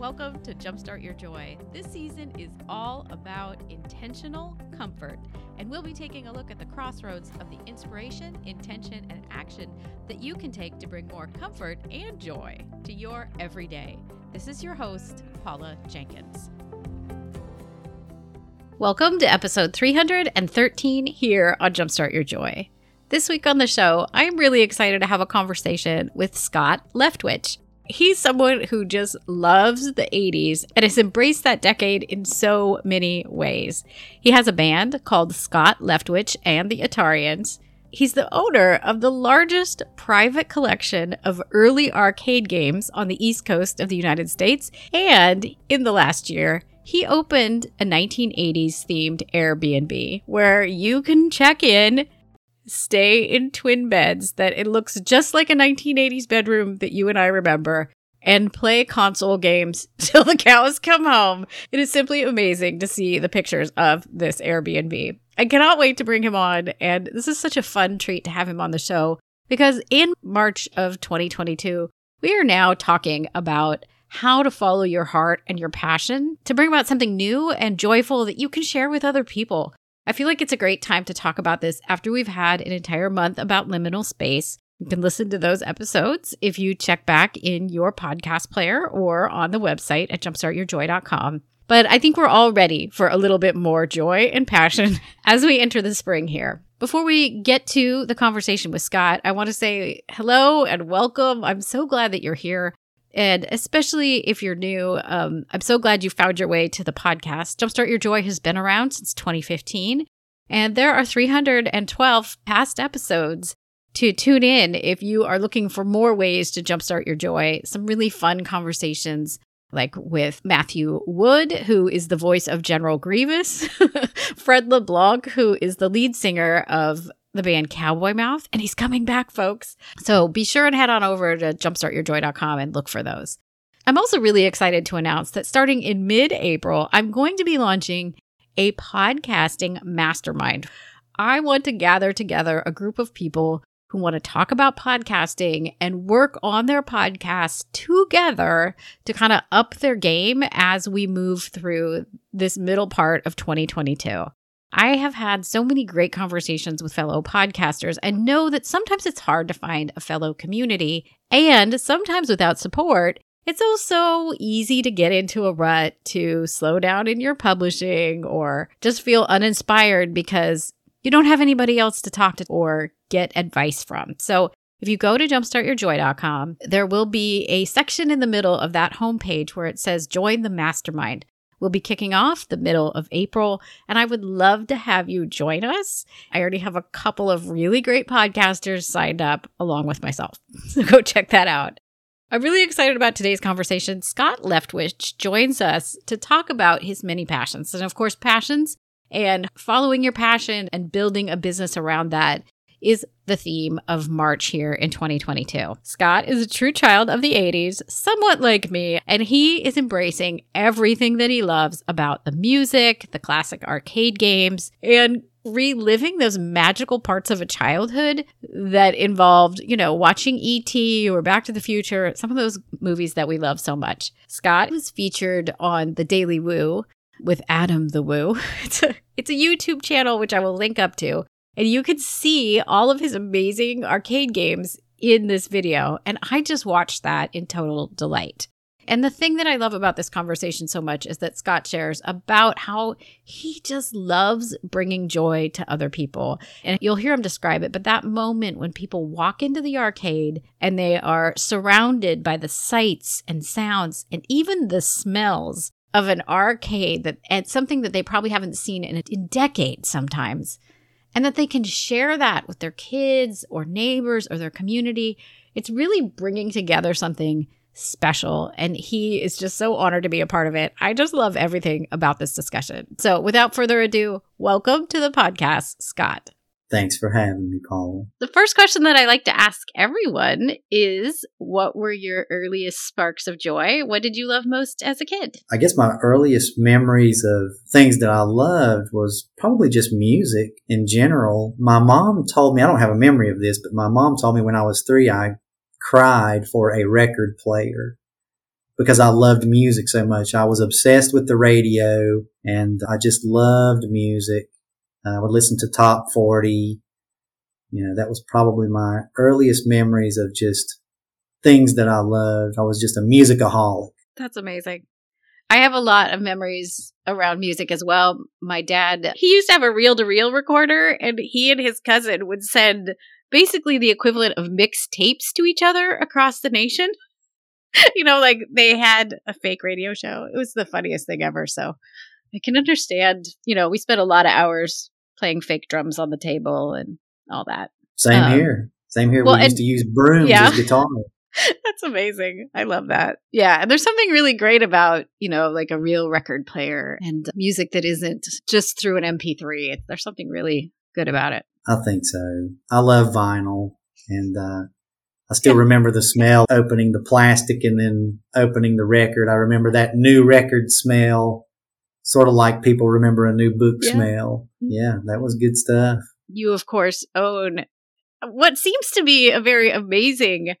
Welcome to Jumpstart Your Joy. This season is all about intentional comfort, and we'll be taking a look at the crossroads of the inspiration, intention, and action that you can take to bring more comfort and joy to your everyday. This is your host, Paula Jenkins. Welcome to episode 313 here on Jumpstart Your Joy. This week on the show, I'm really excited to have a conversation with Scott Leftwich he's someone who just loves the 80s and has embraced that decade in so many ways. He has a band called Scott Leftwich and the Atarians. He's the owner of the largest private collection of early arcade games on the East Coast of the United States. And in the last year, he opened a 1980s themed Airbnb where you can check in stay in twin beds that it looks just like a 1980s bedroom that you and I remember and play console games till the cows come home. It is simply amazing to see the pictures of this Airbnb. I cannot wait to bring him on, and this is such a fun treat to have him on the show because in March of 2022, we are now talking about how to follow your heart and your passion to bring about something new and joyful that you can share with other people. I feel like it's a great time to talk about this after we've had an entire month about liminal space. You can listen to those episodes if you check back in your podcast player or on the website at jumpstartyourjoy.com. But I think we're all ready for a little bit more joy and passion as we enter the spring here. Before we get to the conversation with Scott, I want to say hello and welcome. I'm so glad that you're here. And especially if you're new, um, I'm so glad you found your way to the podcast. Jumpstart Your Joy has been around since 2015, and there are 312 past episodes to tune in if you are looking for more ways to jumpstart your joy. Some really fun conversations like with Matthew Wood, who is the voice of General Grievous, Fred LeBlanc, who is the lead singer of the band Cowboy Mouth, and he's coming back, folks. So be sure and head on over to jumpstartyourjoy.com and look for those. I'm also really excited to announce that starting in mid April, I'm going to be launching a podcasting mastermind. I want to gather together a group of people who want to talk about podcasting and work on their podcast together to kind of up their game as we move through this middle part of 2022. I have had so many great conversations with fellow podcasters and know that sometimes it's hard to find a fellow community. And sometimes without support, it's also easy to get into a rut to slow down in your publishing or just feel uninspired because you don't have anybody else to talk to or get advice from. So if you go to jumpstartyourjoy.com, there will be a section in the middle of that homepage where it says join the mastermind. We'll be kicking off the middle of April, and I would love to have you join us. I already have a couple of really great podcasters signed up along with myself. So go check that out. I'm really excited about today's conversation. Scott Leftwich joins us to talk about his many passions. And of course, passions and following your passion and building a business around that is the theme of March here in 2022. Scott is a true child of the 80s, somewhat like me, and he is embracing everything that he loves about the music, the classic arcade games, and reliving those magical parts of a childhood that involved, you know, watching E.T. or Back to the Future, some of those movies that we love so much. Scott was featured on The Daily Woo with Adam the Woo. It's a, it's a YouTube channel which I will link up to and you could see all of his amazing arcade games in this video. And I just watched that in total delight. And the thing that I love about this conversation so much is that Scott shares about how he just loves bringing joy to other people. And you'll hear him describe it, but that moment when people walk into the arcade and they are surrounded by the sights and sounds and even the smells of an arcade that and something that they probably haven't seen in, in decades sometimes and that they can share that with their kids or neighbors or their community. It's really bringing together something special. And he is just so honored to be a part of it. I just love everything about this discussion. So without further ado, welcome to the podcast, Scott. Thanks for having me, Paul. The first question that I like to ask everyone is what were your earliest sparks of joy? What did you love most as a kid? I guess my earliest memories of things that I loved was probably just music in general. My mom told me, I don't have a memory of this, but my mom told me when I was three, I cried for a record player because I loved music so much. I was obsessed with the radio and I just loved music. I would listen to top 40. You know, that was probably my earliest memories of just things that I loved. I was just a musicaholic. That's amazing. I have a lot of memories around music as well. My dad, he used to have a reel to reel recorder, and he and his cousin would send basically the equivalent of mixed tapes to each other across the nation. you know, like they had a fake radio show. It was the funniest thing ever. So I can understand, you know, we spent a lot of hours playing fake drums on the table and all that. Same um, here. Same here. Well, we used and, to use brooms yeah. as guitar. That's amazing. I love that. Yeah. And there's something really great about, you know, like a real record player and music that isn't just through an MP3. There's something really good about it. I think so. I love vinyl and, uh, I still remember the smell opening the plastic and then opening the record. I remember that new record smell, sort of like people remember a new book yeah. smell. Mm-hmm. Yeah, that was good stuff. You, of course, own what seems to be a very amazing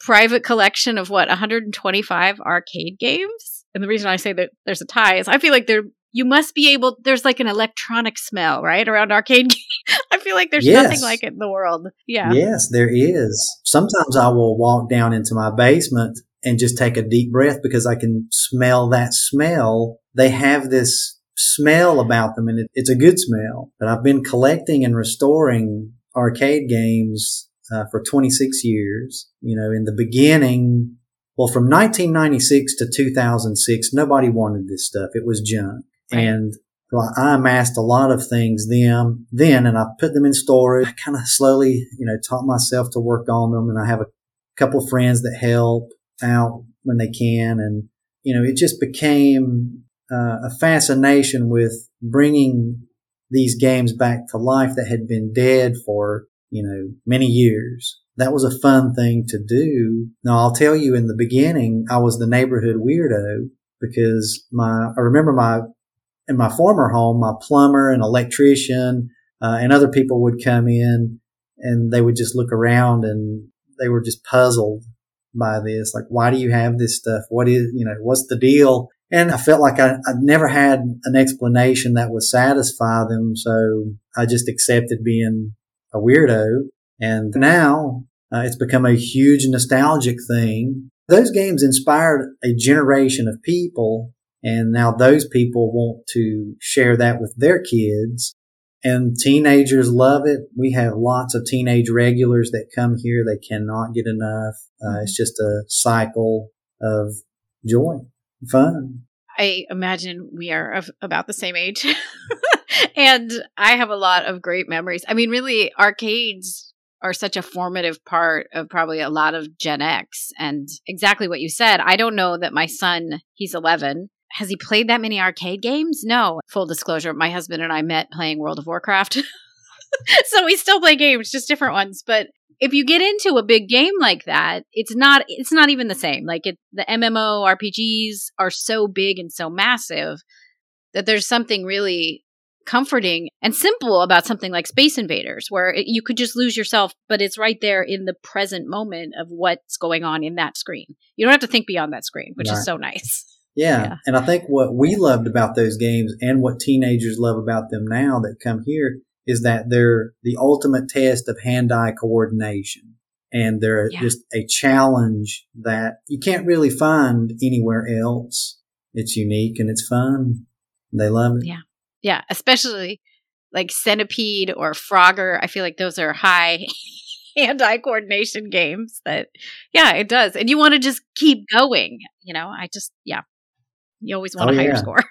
private collection of what 125 arcade games. And the reason I say that there's a tie is I feel like there you must be able there's like an electronic smell, right? Around arcade games. I feel like there's yes. nothing like it in the world. Yeah. Yes, there is. Sometimes I will walk down into my basement and just take a deep breath because I can smell that smell. They have this smell about them and it, it's a good smell. But I've been collecting and restoring arcade games uh, for 26 years. You know, in the beginning, well, from 1996 to 2006, nobody wanted this stuff. It was junk. Right. And well, I amassed a lot of things then, then, and I put them in storage. I kind of slowly, you know, taught myself to work on them. And I have a couple friends that help out when they can. And, you know, it just became uh, a fascination with bringing these games back to life that had been dead for, you know, many years. That was a fun thing to do. Now, I'll tell you in the beginning, I was the neighborhood weirdo because my, I remember my in my former home, my plumber and electrician uh, and other people would come in and they would just look around and they were just puzzled by this. Like, why do you have this stuff? What is, you know, what's the deal? And I felt like I, I never had an explanation that would satisfy them. So I just accepted being a weirdo. And now uh, it's become a huge nostalgic thing. Those games inspired a generation of people and now those people want to share that with their kids. And teenagers love it. We have lots of teenage regulars that come here. They cannot get enough. Uh, it's just a cycle of joy, fun. I imagine we are of about the same age. and I have a lot of great memories. I mean, really, arcades are such a formative part of probably a lot of Gen X. And exactly what you said, I don't know that my son, he's 11, has he played that many arcade games? No. Full disclosure, my husband and I met playing World of Warcraft. so we still play games, just different ones. But if you get into a big game like that, it's not it's not even the same. Like it the MMO RPGs are so big and so massive that there's something really comforting and simple about something like Space Invaders, where it, you could just lose yourself, but it's right there in the present moment of what's going on in that screen. You don't have to think beyond that screen, which right. is so nice. Yeah. yeah. And I think what we loved about those games and what teenagers love about them now that come here is that they're the ultimate test of hand eye coordination. And they're yeah. just a challenge that you can't really find anywhere else. It's unique and it's fun. They love it. Yeah. Yeah. Especially like Centipede or Frogger. I feel like those are high hand eye coordination games that, yeah, it does. And you want to just keep going. You know, I just, yeah, you always want oh, a higher yeah. score.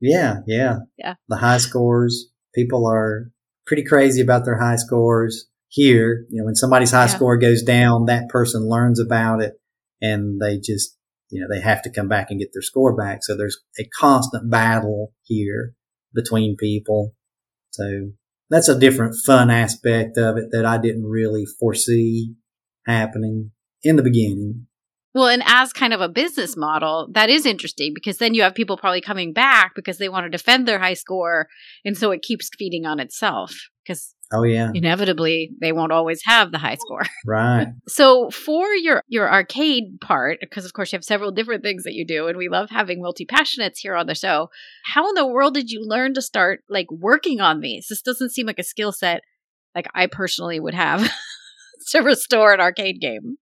Yeah, yeah. Yeah. The high scores. People are pretty crazy about their high scores here. You know, when somebody's high yeah. score goes down, that person learns about it and they just, you know, they have to come back and get their score back. So there's a constant battle here between people. So that's a different fun aspect of it that I didn't really foresee happening in the beginning. Well, and as kind of a business model, that is interesting because then you have people probably coming back because they want to defend their high score. And so it keeps feeding on itself because Oh yeah. Inevitably, they won't always have the high score. Right. So for your your arcade part, because of course you have several different things that you do, and we love having multi passionates here on the show. How in the world did you learn to start like working on these? This doesn't seem like a skill set like I personally would have to restore an arcade game.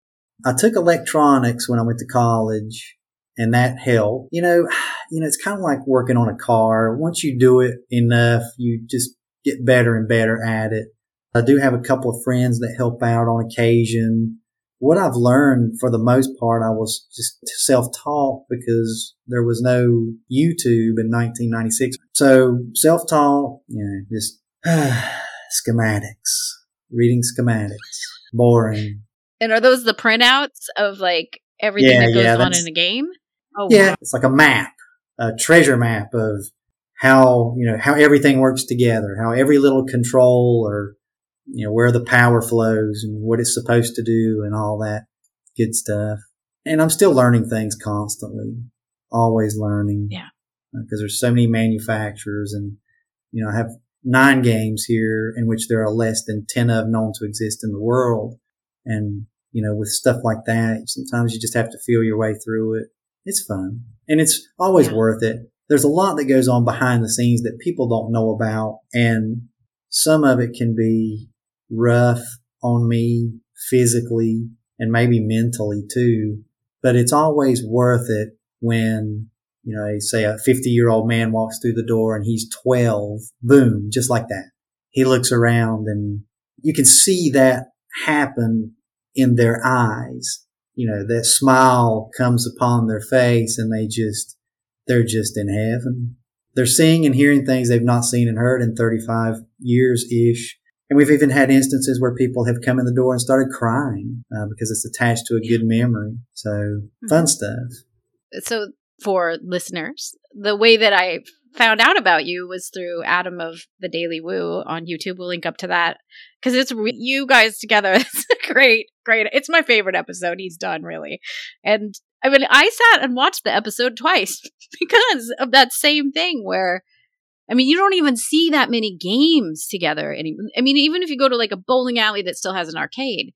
I took electronics when I went to college and that helped. You know, you know, it's kind of like working on a car. Once you do it enough, you just get better and better at it. I do have a couple of friends that help out on occasion. What I've learned for the most part, I was just self-taught because there was no YouTube in 1996. So self-taught, you know, just schematics, reading schematics, boring. And are those the printouts of like everything Yeah, that goes yeah, on in a game? Oh, Yeah, wow. it's like a map, a treasure map of how, you know, how everything works together, how every little control or, you know, where the power flows and what it's supposed to do and all that good stuff. And I'm still learning things constantly, always learning. Yeah. Uh, because there's so many manufacturers and, you know, I have nine games here in which there are less than 10 of known to exist in the world. And, you know, with stuff like that, sometimes you just have to feel your way through it. It's fun and it's always Yeah. worth it. There's a lot that goes on behind the scenes that people don't know about. And some of it can be rough on me physically and maybe mentally too. But it's always worth it when, you know, say a 50 year old man walks through the door and he's 12. Boom, just like that. He looks around and you can see that happen in their eyes. You know, that smile comes upon their face and they just, they're just in heaven. They're seeing and hearing things they've not seen and heard in 35 years ish. And we've even had instances where people have come in the door and started crying uh, because it's attached to a good memory. So fun stuff. so for listeners, the way that I found out about you was through Adam of the Daily Woo on YouTube. We'll link up to that because it's re- you guys together. It's a great, great. It's my favorite episode he's done, really. And I mean, I sat and watched the episode twice because of that same thing where. I mean, you don't even see that many games together. Any, I mean, even if you go to like a bowling alley that still has an arcade,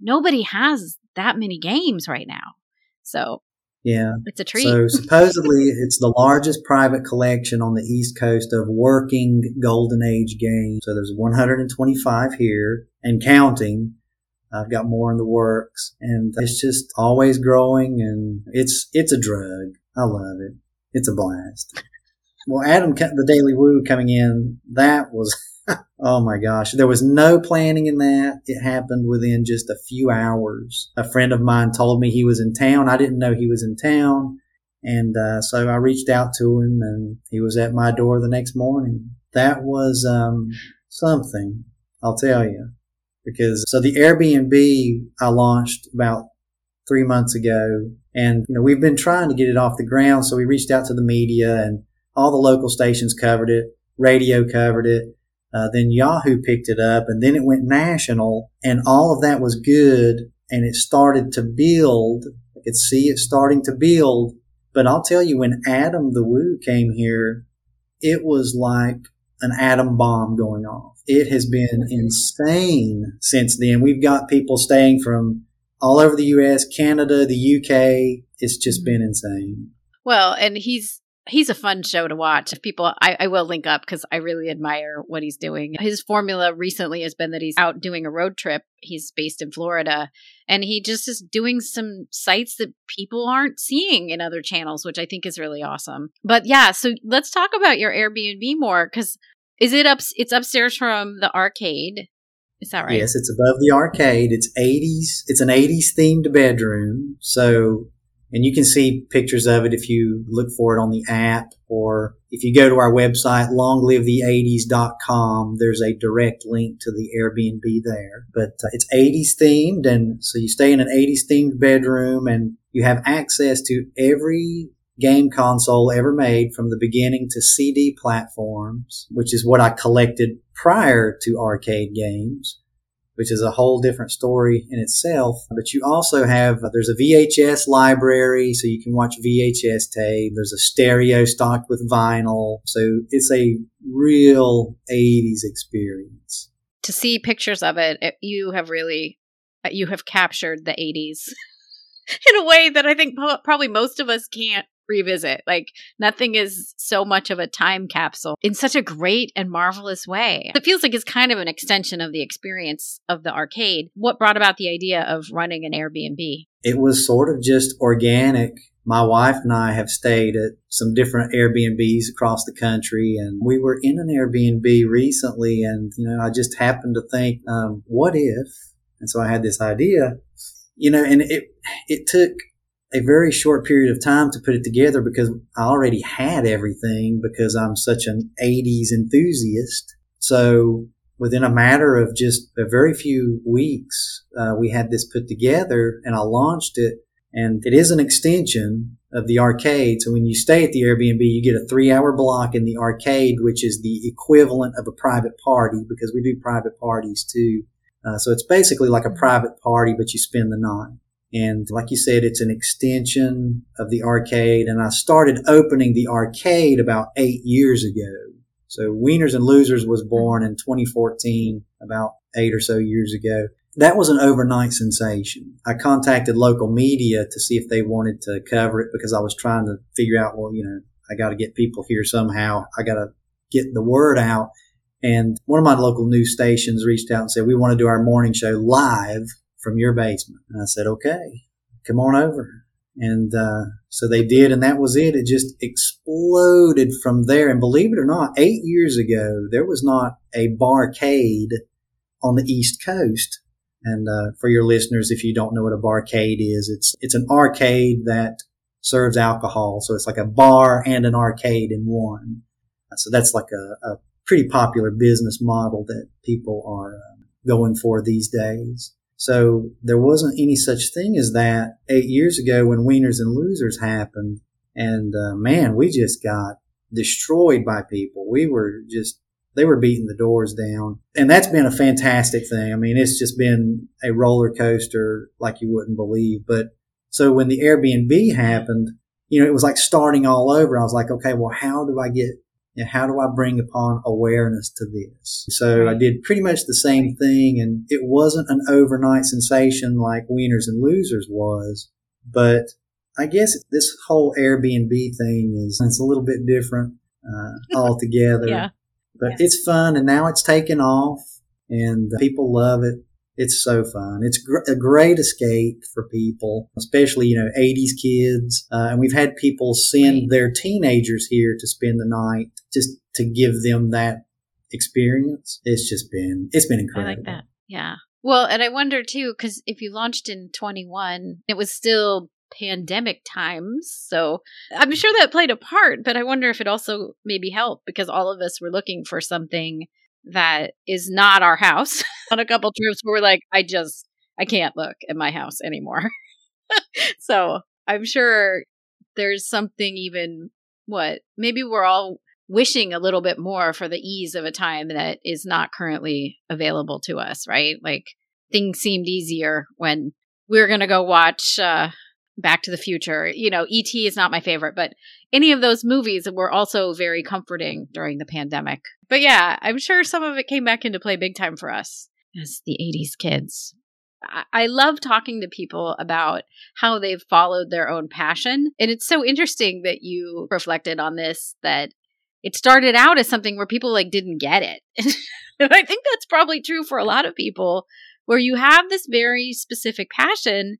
nobody has that many games right now. So Yeah. it's a treat. So supposedly it's the largest private collection on the East Coast of working Golden Age games. So there's 125 here and counting. I've got more in the works and it's just always growing and it's, it's a drug. I love it. It's a blast. Well, Adam, the Daily Woo coming in, that was, oh my gosh, there was no planning in that. It happened within just a few hours. A friend of mine told me he was in town. I didn't know he was in town. And uh, so I reached out to him and he was at my door the next morning. That was um, something, I'll tell you. Because so the Airbnb I launched about three months ago and you know we've been trying to get it off the ground so we reached out to the media and all the local stations covered it radio covered it uh, then yahoo picked it up and then it went national and all of that was good and it started to build. I could see it starting to build. But i'll tell you when adam the woo came here it was like an atom bomb going off. It has been insane since then. We've got people staying from all over the us canada the uk it's just been insane. Well, and he's he's a fun show to watch. If people, I, I will link up because I really admire what he's doing. His formula recently has been that he's out doing a road trip. He's based in Florida, and he just is doing some sites that people aren't seeing in other channels, which I think is really awesome. But yeah, so let's talk about your Airbnb more because is it up? It's upstairs from the arcade. Is that right? Yes, it's above the arcade. It's 80s. It's an 80s themed bedroom. So, and you can see pictures of it if you look for it on the app or if you go to our website, longlivethe80s.com, there's a direct link to the Airbnb there. But uh, it's 80s themed. And so you stay in an 80s themed bedroom and you have access to every game console ever made from the beginning to CD platforms, which is what I collected prior to arcade games, which is a whole different story in itself. But you also have, there's a VHS library, so you can watch VHS tape. There's a stereo stocked with vinyl. So it's a real 80s experience. to see pictures of it, it you have really uh, you have captured the 80s in a way that I think po- probably most of us can't revisit. Like nothing is so much of a time capsule in such a great and marvelous way. It feels like it's kind of an extension of the experience of the arcade. What brought about the idea of running an Airbnb? It was sort of just organic. My wife and I have stayed at some different Airbnbs across the country, and we were in an Airbnb recently, and you know, I just happened to think, um, what if? And so I had this idea, you know, and it it took a very short period of time to put it together because I already had everything because I'm such an 80s enthusiast. So within a matter of just a very few weeks, uh, we had this put together and I launched it. And it is an extension of the arcade. So when you stay at the Airbnb, you get a three hour block in the arcade, which is the equivalent of a private party because we do private parties too. Uh, so it's basically like a private party, but you spend the night. And like you said, it's an extension of the arcade. And I started opening the arcade about eight years ago. So Wieners and Losers was born in 2014, about eight or so years ago. That was an overnight sensation. I contacted local media to see if they wanted to cover it because I was trying to figure out, well, you know, I got to get people here somehow. I got to get the word out. And one of my local news stations reached out and said, we want to do our morning show live from your basement. And I said, okay, come on over. And uh, so they did, and that was it. It just exploded from there. And believe it or not, eight years ago, there was not a barcade on the East Coast. And uh, for your listeners, if you don't know what a barcade is, it's it's an arcade that serves alcohol. So it's like a bar and an arcade in one. So that's like a, a pretty popular business model that people are uh, going for these days. So there wasn't any such thing as that eight years ago when Wieners and Losers happened. And uh, man, we just got destroyed by people. We were just, they were beating the doors down. And that's been a fantastic thing. I mean, it's just been a roller coaster like you wouldn't believe. But so when the Airbnb happened, you know, it was like starting all over. I was like, okay, well, how do I get and how do I bring upon awareness to this? So I did pretty much the same thing and it wasn't an overnight sensation like Wieners and Losers was, but I guess this whole Airbnb thing is, it's a little bit different, uh, altogether. yeah. But Yeah. it's fun and now it's taken off and people love it. It's so fun. It's gr- a great escape for people, especially, you know, 80s kids. Uh, and we've had people send their teenagers here to spend the night just to give them that experience. It's just been, it's been I incredible. like that. Yeah. Well, and I wonder too, because if you launched in 21, it was still pandemic times. So I'm sure that played a part, but I wonder if it also maybe helped because all of us were looking for something that is not our house on a couple trips where we're like, I just, I can't look at my house anymore. so I'm sure there's something even what maybe we're all wishing a little bit more for the ease of a time that is not currently available to us, right? Like things seemed easier when we were going to go watch uh, Back to the Future. You know, E.T. is not my favorite, but any of those movies were also very comforting during the pandemic. But yeah, I'm sure some of it came back into play big time for us as the 80s kids. I- love talking to people about how they've followed their own passion. And it's so interesting that you reflected on this that it started out as something where people like didn't get it. and I think that's probably true for a lot of people where you have this very specific passion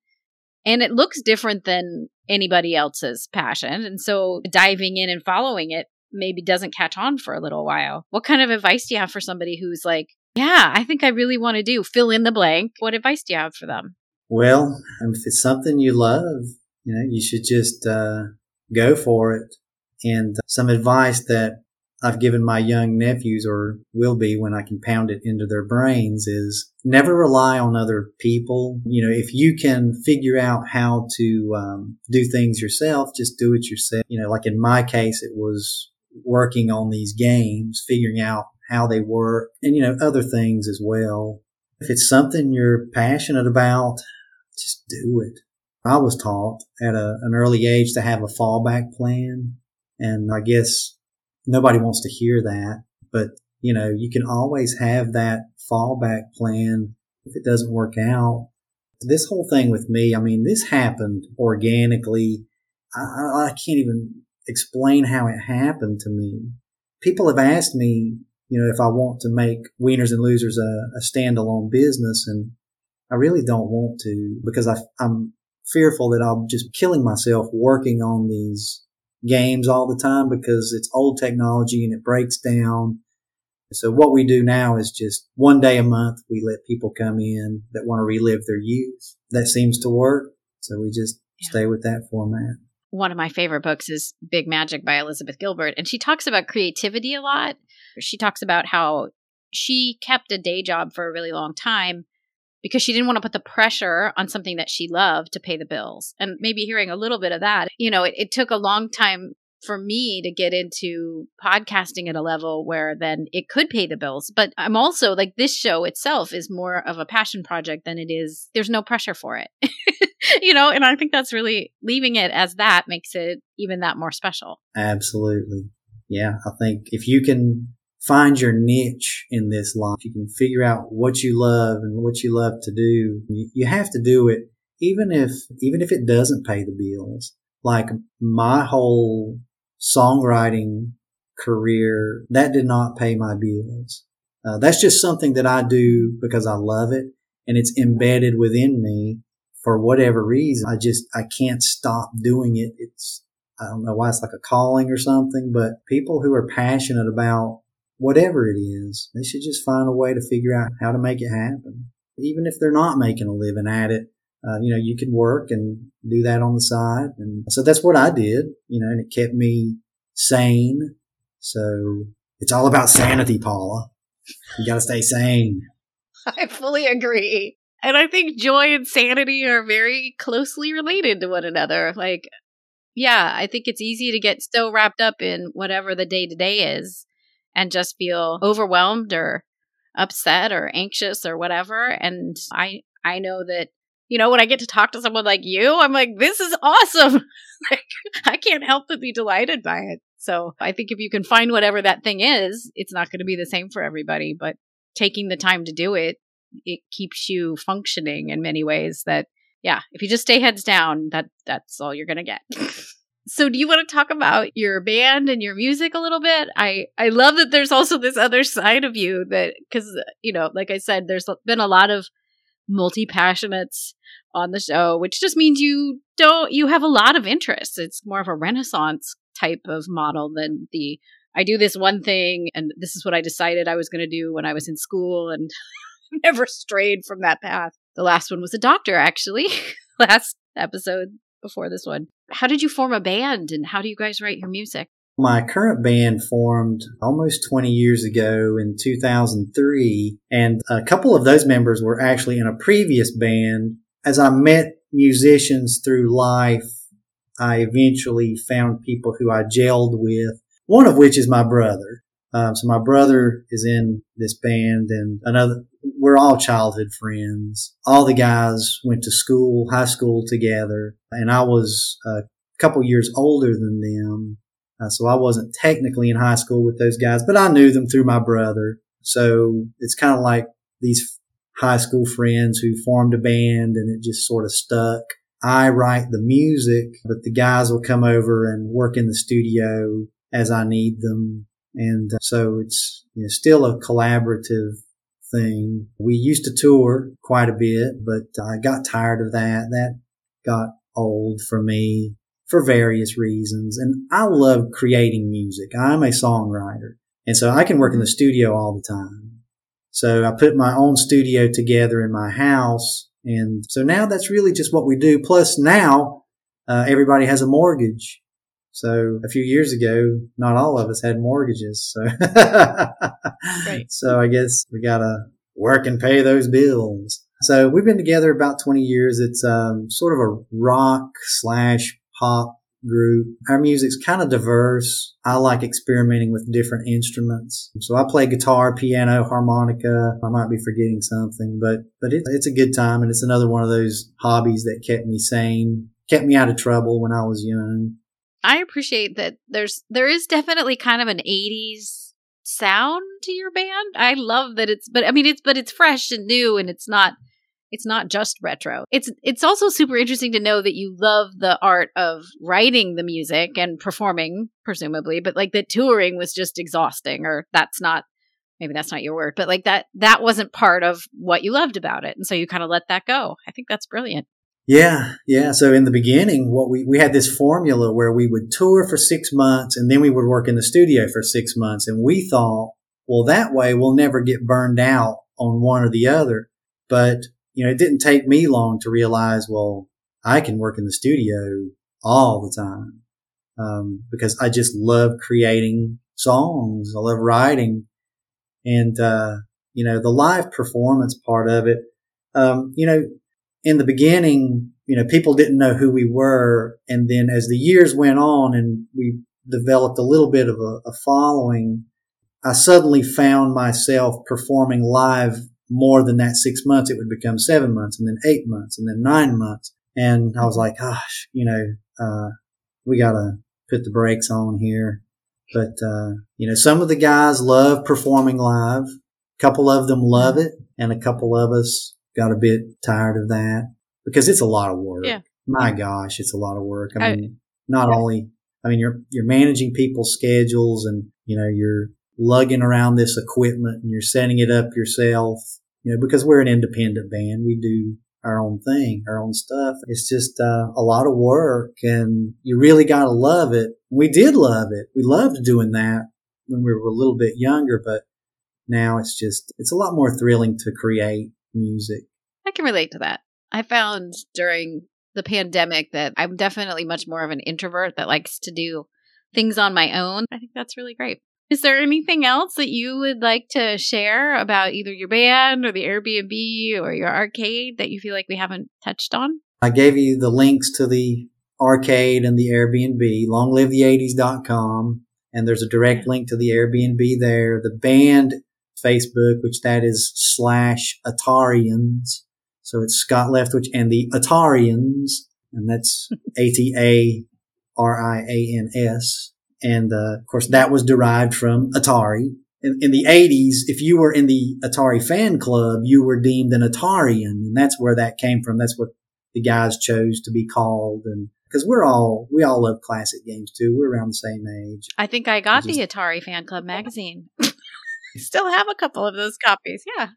and it looks different than anybody else's passion. And so diving in and following it maybe doesn't catch on for a little while. What kind of advice do you have for somebody who's like, yeah, I think I really want to do fill in the blank? What advice do you have for them? Well, if it's something you love, you know, you should just uh, go for it. And some advice that I've given my young nephews or will be when I can pound it into their brains is never rely on other people. You know, if you can figure out how to um, do things yourself, just do it yourself. You know, like in my case, it was working on these games, figuring out how they work and, you know, other things as well. If it's something you're passionate about, just do it. I was taught at a, an early age to have a fallback plan. And I guess nobody wants to hear that, but you know, you can always have that fallback plan if it doesn't work out. This whole thing with me, I mean, this happened organically. I, I can't even explain how it happened to me. People have asked me, you know, if I want to make Wieners and Losers a, a standalone business, and I really don't want to because I, I'm fearful that I'm just killing myself working on these games all the time because it's old technology and it breaks down. So what we do now is just one day a month, we let people come in that want to relive their youth. That seems to work. So we just yeah. stay with that format. One of my favorite books is Big Magic by Elizabeth Gilbert. And she talks about creativity a lot. She talks about how she kept a day job for a really long time because she didn't want to put the pressure on something that she loved to pay the bills. And maybe hearing a little bit of that, you know, it, it took a long time for me to get into podcasting at a level where then it could pay the bills. But I'm also like this show itself is more of a passion project than it is, there's no pressure for it. you know, and I think that's really leaving it as that makes it even that more special. Absolutely. Yeah. I think if you can find your niche in this life, you can figure out what you love and what you love to do. You have to do it even if, even if it doesn't pay the bills. Like my whole songwriting career, that did not pay my bills. Uh, that's just something that I do because I love it and it's embedded within me for whatever reason. I just, I can't stop doing it. It's, I don't know why it's like a calling or something, but people who are passionate about whatever it is, they should just find a way to figure out how to make it happen. Even if they're not making a living at it, uh, you know, you can work and do that on the side. And so that's what I did, you know, and it kept me sane. So it's all about sanity, Paula. You got to stay sane. I fully agree. And I think joy and sanity are very closely related to one another. Like, yeah, I think it's easy to get so wrapped up in whatever the day to day is and just feel overwhelmed or upset or anxious or whatever. And I, I know that you know, when I get to talk to someone like you, I'm like, this is awesome. like, I can't help but be delighted by it. So I think if you can find whatever that thing is, it's not going to be the same for everybody, but taking the time to do it, it keeps you functioning in many ways that, yeah, if you just stay heads down, that, that's all you're going to get. so do you want to talk about your band and your music a little bit i i love that there's also this other side of you that because you know like i said there's been a lot of multi passionates on the show, which just means you don't, you have a lot of interests. It's more of a renaissance type of model than the, I do this one thing and this is what I decided I was going to do when I was in school and never strayed from that path. The last one was a doctor, actually, last episode before this one. How did you form a band and how do you guys write your music? My current band formed almost 20 years ago in 2003, and a couple of those members were actually in a previous band. As I met musicians through life, I eventually found people who I gelled with, one of which is my brother. Um, so my brother is in this band and another, we're all childhood friends. All the guys went to school, high school together, and I was a couple years older than them. Uh, so I wasn't technically in high school with those guys, but I knew them through my brother. So it's kind of like these high school friends who formed a band and it just sort of stuck. I write the music, but the guys will come over and work in the studio as I need them. And uh, so it's you know, still a collaborative thing. We used to tour quite a bit, but I got tired of that. That got old for me for various reasons. And I love creating music. I'm a songwriter. And so I can work in the studio all the time. So I put my own studio together in my house. And so now that's really just what we do. Plus now, uh, everybody has a mortgage. So a few years ago, not all of us had mortgages. So, right. so I guess we gotta work and pay those bills. So we've been together about 20 years. It's um, sort of a rock slash pop group. Our music's kind of diverse. I like experimenting with different instruments. So I play guitar, piano, harmonica. I might be forgetting something, but, but it, it's a good time. And it's another one of those hobbies that kept me sane, kept me out of trouble when I was young. I appreciate that there's, there is definitely kind of an 80s sound to your band. I love that it's but I mean it's but it's fresh and new and it's not it's not just retro. It's it's also super interesting to know that you love the art of writing the music and performing presumably, but like that touring was just exhausting or that's not maybe that's not your word, but like that that wasn't part of what you loved about it. And so you kind of let that go. I think that's brilliant. Yeah, yeah. So in the beginning, what we, we had this formula where we would tour for six months and then we would work in the studio for six months. And we thought, well, that way we'll never get burned out on one or the other. But, you know, it didn't take me long to realize, well, I can work in the studio all the time. Um, because I just love creating songs. I love writing and, uh, you know, the live performance part of it, um, you know, in the beginning, you know, people didn't know who we were. And then as the years went on and we developed a little bit of a, a following, I suddenly found myself performing live more than that six months. It would become seven months and then eight months and then nine months. And I was like, gosh, you know, uh, we gotta put the brakes on here. But, uh, you know, some of the guys love performing live. A couple of them love it and a couple of us got a bit tired of that because it's a lot of work. Yeah. My gosh, it's a lot of work. I mean, not only, I mean, you're, you're managing people's schedules and, you know, you're lugging around this equipment and you're setting it up yourself, you know, because we're an independent band. We do our own thing, our own stuff. It's just uh, a lot of work and you really got to love it. We did love it. We loved doing that when we were a little bit younger, but now it's just, it's a lot more thrilling to create music. I can relate to that. I found during the pandemic that I'm definitely much more of an introvert that likes to do things on my own. I think that's really great. Is there anything else that you would like to share about either your band or the Airbnb or your arcade that you feel like we haven't touched on? I gave you the links to the arcade and the Airbnb, longlive80s.com. And there's a direct link to the Airbnb there. The band Facebook, which that is slash Atarians. So it's Scott Leftwich and the Atarians, and that's A T A R I A N S. And uh, of course, that was derived from Atari. In, in, the 80s, if you were in the Atari fan club, you were deemed an Atarian, and that's where that came from. That's what the guys chose to be called, and because we're all we all love classic games too. We're around the same age. I think I got just, the Atari Fan Club magazine. Still have a couple of those copies. Yeah.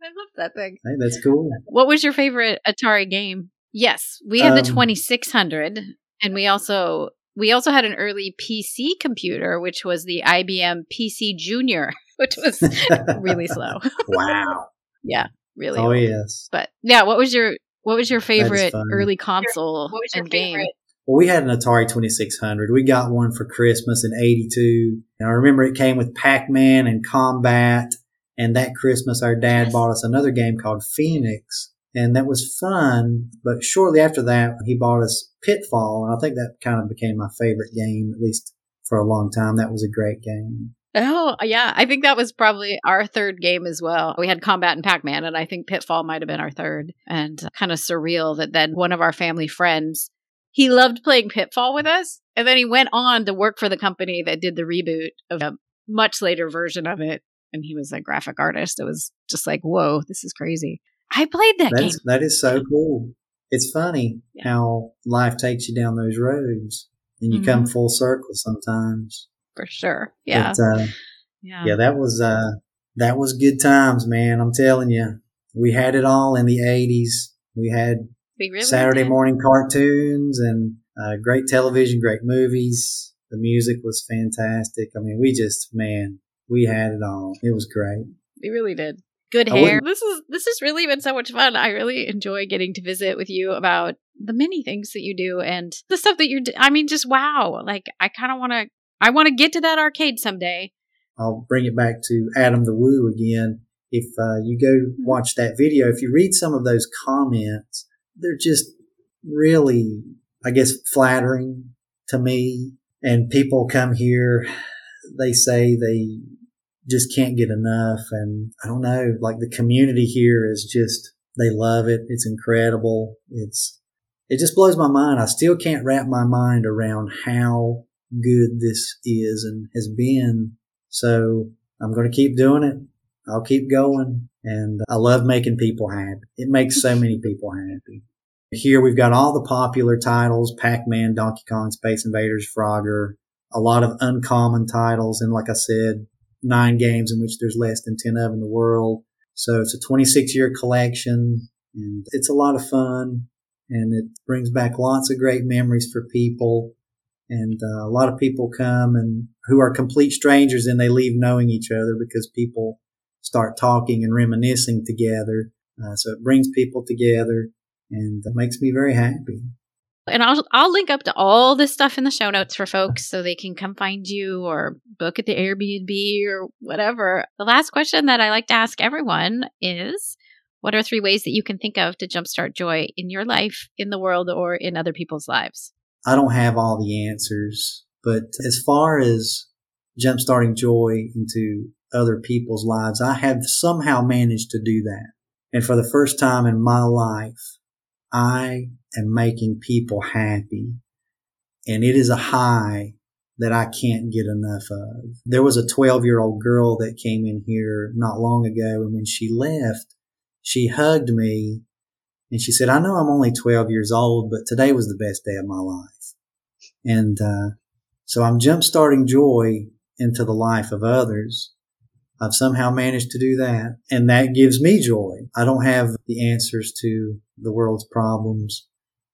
I love that thing. Hey, that's cool. What was your favorite Atari game? Yes, we had um, the 2600 and we also we also had an early PC computer which was the IBM PC Junior, which was really slow. wow. yeah, really. Oh old. yes. But yeah, what was your what was your favorite early console what was your and favorite? Well, we had an Atari 2600. We got one for Christmas in 82. And I remember it came with Pac-Man and Combat. And that Christmas, our dad bought us another game called Phoenix. And that was fun. But shortly after that, he bought us Pitfall. And I think that kind of became my favorite game, at least for a long time. That was a great game. Oh, yeah. I think that was probably our third game as well. We had Combat and Pac Man, and I think Pitfall might have been our third. And uh, kind of surreal that then one of our family friends he loved playing Pitfall with us. And then he went on to work for the company that did the reboot of a much later version of it. And he was a graphic artist. It was just like, whoa, this is crazy. I played that That's, game. That is so cool. It's funny yeah. how life takes you down those roads and you mm-hmm. come full circle sometimes. For sure. Yeah. But, uh, yeah. Yeah, that was, uh, that was good times, man. I'm telling you, we had it all in the 80s. We had really Saturday did. morning cartoons and uh, great television, great movies. The music was fantastic. I mean, we just, man, we had it all. It was great. We really did. Good hair. This is this has really been so much fun. I really enjoy getting to visit with you about the many things that you do and the stuff that you're. I mean, just wow! Like I kind of want to. I want to get to that arcade someday. I'll bring it back to Adam the Woo again. If uh, you go mm-hmm. watch that video, if you read some of those comments, they're just really, I guess, flattering to me. And people come here, they say they just can't get enough. And I don't know, like the community here is just, they love it. It's incredible. It's, it just blows my mind. I still can't wrap my mind around how good this is and has been. So I'm going to keep doing it. I'll keep going. And I love making people happy. It makes so many people happy. Here we've got all the popular titles, Pac-Man, Donkey Kong, Space Invaders, Frogger, a lot of uncommon titles. And like I said, nine games in which there's less than 10 of in the world. So it's a 26 year collection and it's a lot of fun and it brings back lots of great memories for people. And uh, a lot of people come and who are complete strangers and they leave knowing each other because people start talking and reminiscing together. Uh, so it brings people together and it makes me very happy. And I'll I'll link up to all this stuff in the show notes for folks so they can come find you or book at the Airbnb or whatever. The last question that I like to ask everyone is what are three ways that you can think of to jumpstart joy in your life, in the world, or in other people's lives? I don't have all the answers, but as far as jumpstarting joy into other people's lives, I have somehow managed to do that. And for the first time in my life, I am making people happy. And it is a high that I can't get enough of. There was a 12 year old girl that came in here not long ago. And when she left, she hugged me and she said, I know I'm only 12 years old, but today was the best day of my life. And, uh, so I'm jump starting joy into the life of others. I've somehow managed to do that. And that gives me joy. I don't have the answers to the world's problems,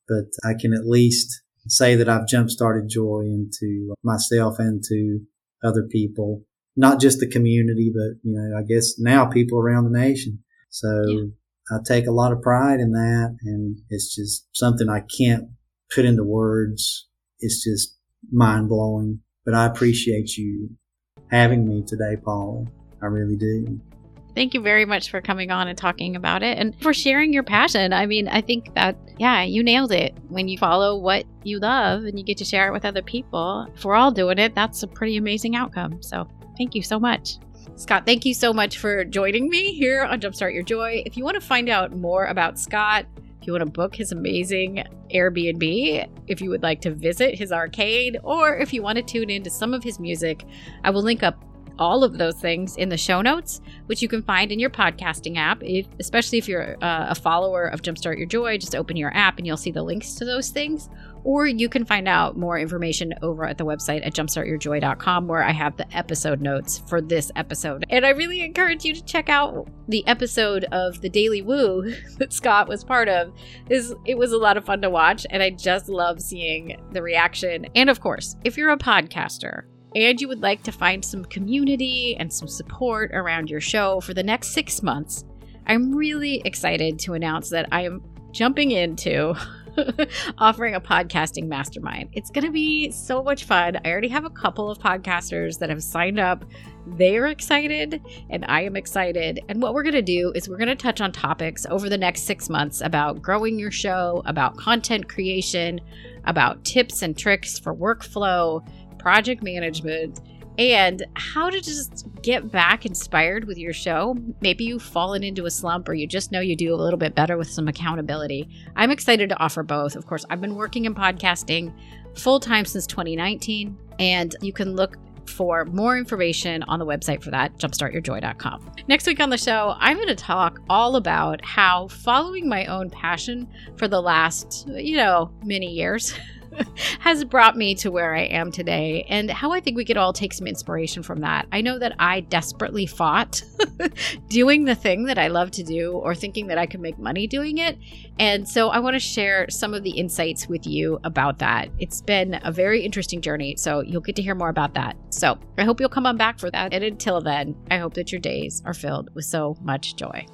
but I can at least say that I've jump started joy into myself and to other people, not just the community, but, you know, I guess now people around the nation. So yeah. I take a lot of pride in that. And it's just something I can't put into words. It's just mind blowing, but I appreciate you having me today, Paul. I really do. Thank you very much for coming on and talking about it and for sharing your passion. I mean, I think that, yeah, you nailed it. When you follow what you love and you get to share it with other people, if we're all doing it, that's a pretty amazing outcome. So thank you so much. Scott, thank you so much for joining me here on Jumpstart Your Joy. If you want to find out more about Scott, if you want to book his amazing Airbnb, if you would like to visit his arcade, or if you want to tune into some of his music, I will link up all of those things in the show notes, which you can find in your podcasting app. If, especially if you're uh, a follower of Jumpstart Your Joy, just open your app and you'll see the links to those things. Or you can find out more information over at the website at jumpstartyourjoy.com, where I have the episode notes for this episode. And I really encourage you to check out the episode of the Daily Woo that Scott was part of. Is it was a lot of fun to watch, and I just love seeing the reaction. And of course, if you're a podcaster and you would like to find some community and some support around your show for the next six months, I'm really excited to announce that I am jumping into offering a podcasting mastermind. It's going to be so much fun. I already have a couple of podcasters that have signed up. They are excited, and I am excited. And what we're going to do is we're going to touch on topics over the next six months about growing your show, about content creation, about tips and tricks for workflow project management, and how to just get back inspired with your show. Maybe you've fallen into a slump or you just know you do a little bit better with some accountability. I'm excited to offer both. Of course, I've been working in podcasting full time since 2019, and you can look for more information on the website for that, jumpstartyourjoy.com. Next week on the show, I'm going to talk all about how following my own passion for the last, you know, many years has brought me to where I am today and how I think we could all take some inspiration from that. I know that I desperately fought doing the thing that I love to do or thinking that I could make money doing it. And so I want to share some of the insights with you about that. It's been a very interesting journey. So you'll get to hear more about that. So I hope you'll come on back for that. And until then, I hope that your days are filled with so much joy.